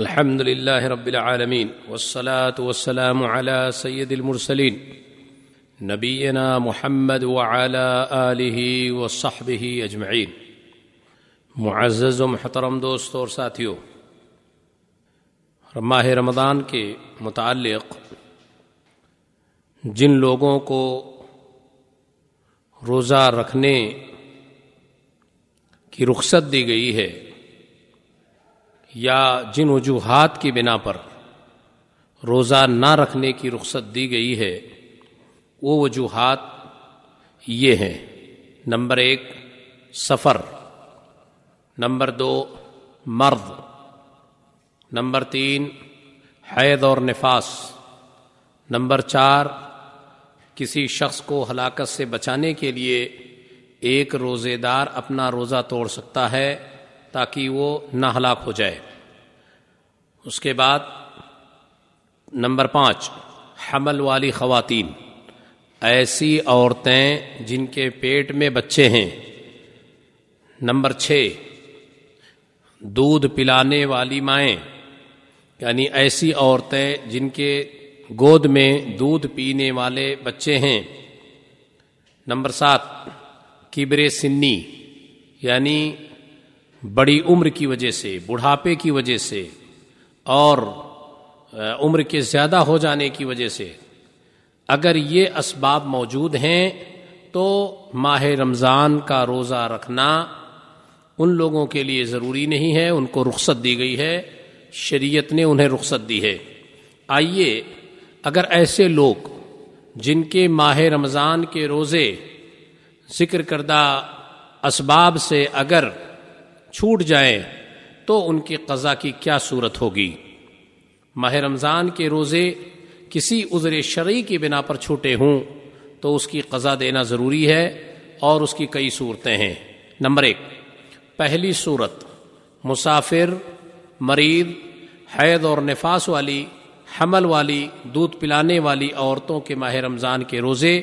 الحمد لله رب العالمين والصلاة والسلام على سيد المرسلين نبينا محمد وعلى آله وصحبه أجمعين. معزز و محترم دوست اور ساتھیوں ماہ رمضان کے متعلق جن لوگوں کو روزہ رکھنے کی رخصت دی گئی ہے یا جن وجوہات کی بنا پر روزہ نہ رکھنے کی رخصت دی گئی ہے، وہ وجوہات یہ ہیں۔ نمبر ایک، سفر۔ نمبر دو مرد نمبر تین، حید اور نفاس۔ نمبر چار، کسی شخص کو ہلاکت سے بچانے کے لیے ایک روزے دار اپنا روزہ توڑ سکتا ہے۔ تاکہ وہ نہ ہلاک ہو جائے۔ اس کے بعد نمبر پانچ، حمل والی خواتین۔ ایسی عورتیں جن کے پیٹ میں بچے ہیں۔ نمبر چھ، دودھ پلانے والی مائیں۔ یعنی ایسی عورتیں جن کے گود میں دودھ پینے والے بچے ہیں۔ نمبر سات، کبر سنی۔ یعنی بڑی عمر کی وجہ سے، بڑھاپے کی وجہ سے، اور عمر کے زیادہ ہو جانے کی وجہ سے۔ اگر یہ اسباب موجود ہیں تو ماہ رمضان کا روزہ رکھنا ان لوگوں کے لیے ضروری نہیں ہے، ان کو رخصت دی گئی ہے، شریعت نے انہیں رخصت دی ہے۔ آئیے، اگر ایسے لوگ جن کے ماہ رمضان کے روزے ذکر کردہ اسباب سے اگر چھوٹ جائیں تو ان کی قضا کی کیا صورت ہوگی؟ ماہ رمضان کے روزے کسی عذر شرعی کی بنا پر چھوٹے ہوں تو اس کی قضا دینا ضروری ہے اور اس کی کئی صورتیں ہیں۔ نمبر ایک، پہلی صورت، مسافر مریض حید اور نفاس والی، حمل والی، دودھ پلانے والی عورتوں کے ماہ رمضان کے روزے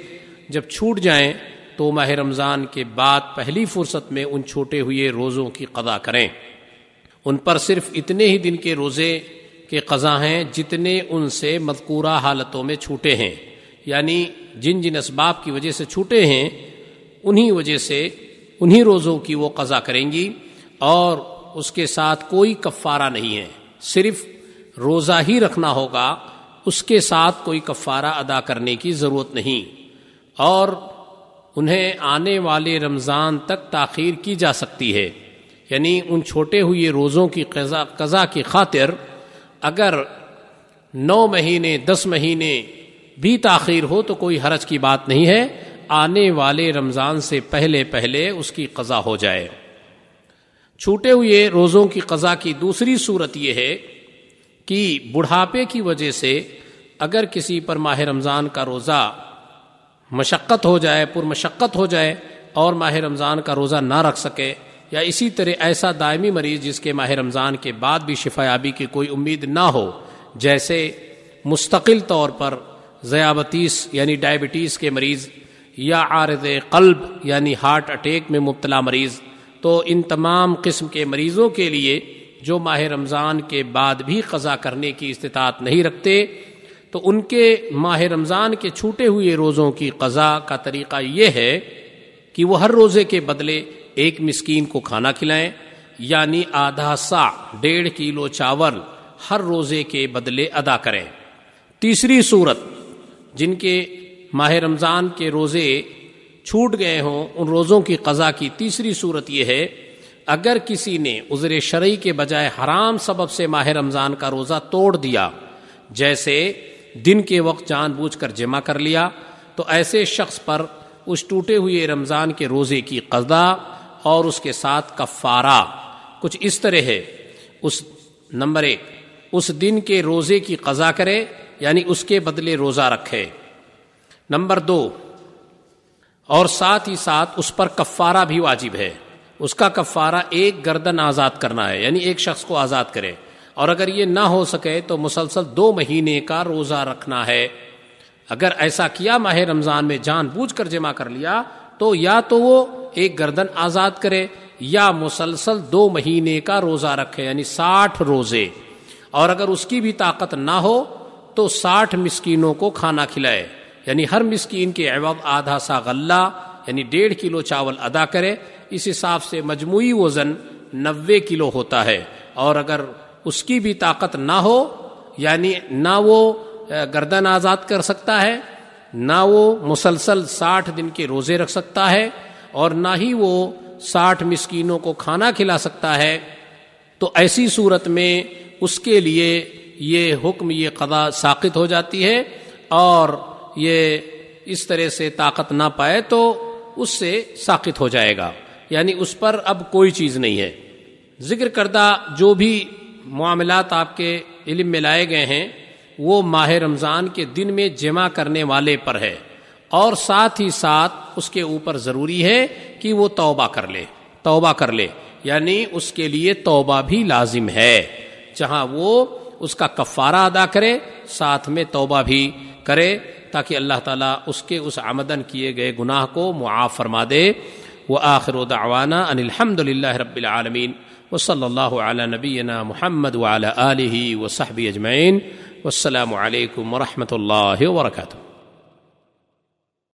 جب چھوٹ جائیں تو ماہ رمضان کے بعد پہلی فرصت میں ان چھوٹے ہوئے روزوں کی قضا کریں۔ ان پر صرف اتنے ہی دن کے روزے کے قضا ہیں جتنے ان سے مذکورہ حالتوں میں چھوٹے ہیں۔ یعنی جن جن اسباب کی وجہ سے چھوٹے ہیں، انہی وجہ سے انہی روزوں کی وہ قضا کریں گی اور اس کے ساتھ کوئی کفارہ نہیں ہے۔ صرف روزہ ہی رکھنا ہوگا، اس کے ساتھ کوئی کفارہ ادا کرنے کی ضرورت نہیں۔ اور انہیں آنے والے رمضان تک تاخیر کی جا سکتی ہے۔ یعنی ان چھوٹے ہوئے روزوں کی قضا قضا کی خاطر اگر نو مہینے، دس مہینے بھی تاخیر ہو تو کوئی حرج کی بات نہیں ہے۔ آنے والے رمضان سے پہلے پہلے اس کی قضا ہو جائے۔ چھوٹے ہوئے روزوں کی قضا کی دوسری صورت یہ ہے کہ بڑھاپے کی وجہ سے اگر کسی پر ماہ رمضان کا روزہ مشقت ہو جائے پر مشقت ہو جائے اور ماہ رمضان کا روزہ نہ رکھ سکے یا اسی طرح ایسا دائمی مریض جس کے ماہ رمضان کے بعد بھی شفایابی کی کوئی امید نہ ہو، جیسے مستقل طور پر ذیابطیس یعنی ڈائبٹیز کے مریض یا عارض قلب یعنی ہارٹ اٹیک میں مبتلا مریض، تو ان تمام قسم کے مریضوں کے لیے جو ماہ رمضان کے بعد بھی قضا کرنے کی استطاعت نہیں رکھتے تو ان کے ماہ رمضان کے چھوٹے ہوئے روزوں کی قضا کا طریقہ یہ ہے کہ وہ ہر روزے کے بدلے ایک مسکین کو کھانا کھلائیں یعنی آدھا سا، ڈیڑھ کلو چاول ہر روزے کے بدلے ادا کریں۔ تیسری صورت، جن کے ماہ رمضان کے روزے چھوٹ گئے ہوں، ان روزوں کی قضا کی تیسری صورت یہ ہے، اگر کسی نے عذر شرعی کے بجائے حرام سبب سے ماہ رمضان کا روزہ توڑ دیا، جیسے دن کے وقت جان بوجھ کر جمع کر لیا، تو ایسے شخص پر اس ٹوٹے ہوئے رمضان کے روزے کی قضا اور اس کے ساتھ کفارہ۔ کچھ اس طرح ہے، اس نمبر ایک، اس دن کے روزے کی قضا کرے یعنی اس کے بدلے روزہ رکھے۔ نمبر دو، اور ساتھ ہی ساتھ اس پر کفارہ بھی واجب ہے۔ اس کا کفارہ ایک گردن آزاد کرنا ہے یعنی ایک شخص کو آزاد کرے۔ اور اگر یہ نہ ہو سکے تو مسلسل دو مہینے کا روزہ رکھنا ہے۔ اگر ایسا کیا ماہ رمضان میں جان بوجھ کر جمع کر لیا، تو یا تو وہ ایک گردن آزاد کرے یا مسلسل دو مہینے کا روزہ رکھے یعنی ساٹھ روزے۔ اور اگر اس کی بھی طاقت نہ ہو، تو ساٹھ مسکینوں کو کھانا کھلائے۔ یعنی ہر مسکین کے عوض آدھا سا غلہ یعنی ڈیڑھ کلو چاول ادا کرے۔ اس حساب سے مجموعی وزن نوے کلو ہوتا ہے۔ اور اگر اس کی بھی طاقت نہ ہو یعنی نہ وہ گردن آزاد کر سکتا ہے، نہ وہ مسلسل ساٹھ دن کے روزے رکھ سکتا ہے اور نہ ہی وہ ساٹھ مسکینوں کو کھانا کھلا سکتا ہے۔ تو ایسی صورت میں اس کے لیے یہ حکم، یہ قضا ساقت ہو جاتی ہے اور یہ اس طرح سے طاقت نہ پائے تو اس سے ساقت ہو جائے گا۔ یعنی اس پر اب کوئی چیز نہیں ہے۔ ذکر کردہ جو بھی معاملات آپ کے علم میں لائے گئے ہیں، وہ ماہ رمضان کے دن میں جمع کرنے والے پر ہے۔ اور ساتھ ہی ساتھ اس کے اوپر ضروری ہے کہ وہ توبہ کر لے، توبہ کر لے۔ یعنی اس کے لیے توبہ بھی لازم ہے۔ جہاں وہ اس کا کفارہ ادا کرے، ساتھ میں توبہ بھی کرے، تاکہ اللہ تعالیٰ اس کے اس آمدن کیے گئے گناہ کو معاف فرما دے۔ وہ آخر دعوانا ان الحمد للہ رب العالمین و صلی اللہ علیہ نبینا محمد وعلی آلہ و اجمعین والسلام علیکم ورحمۃ اللہ وبرکاتہ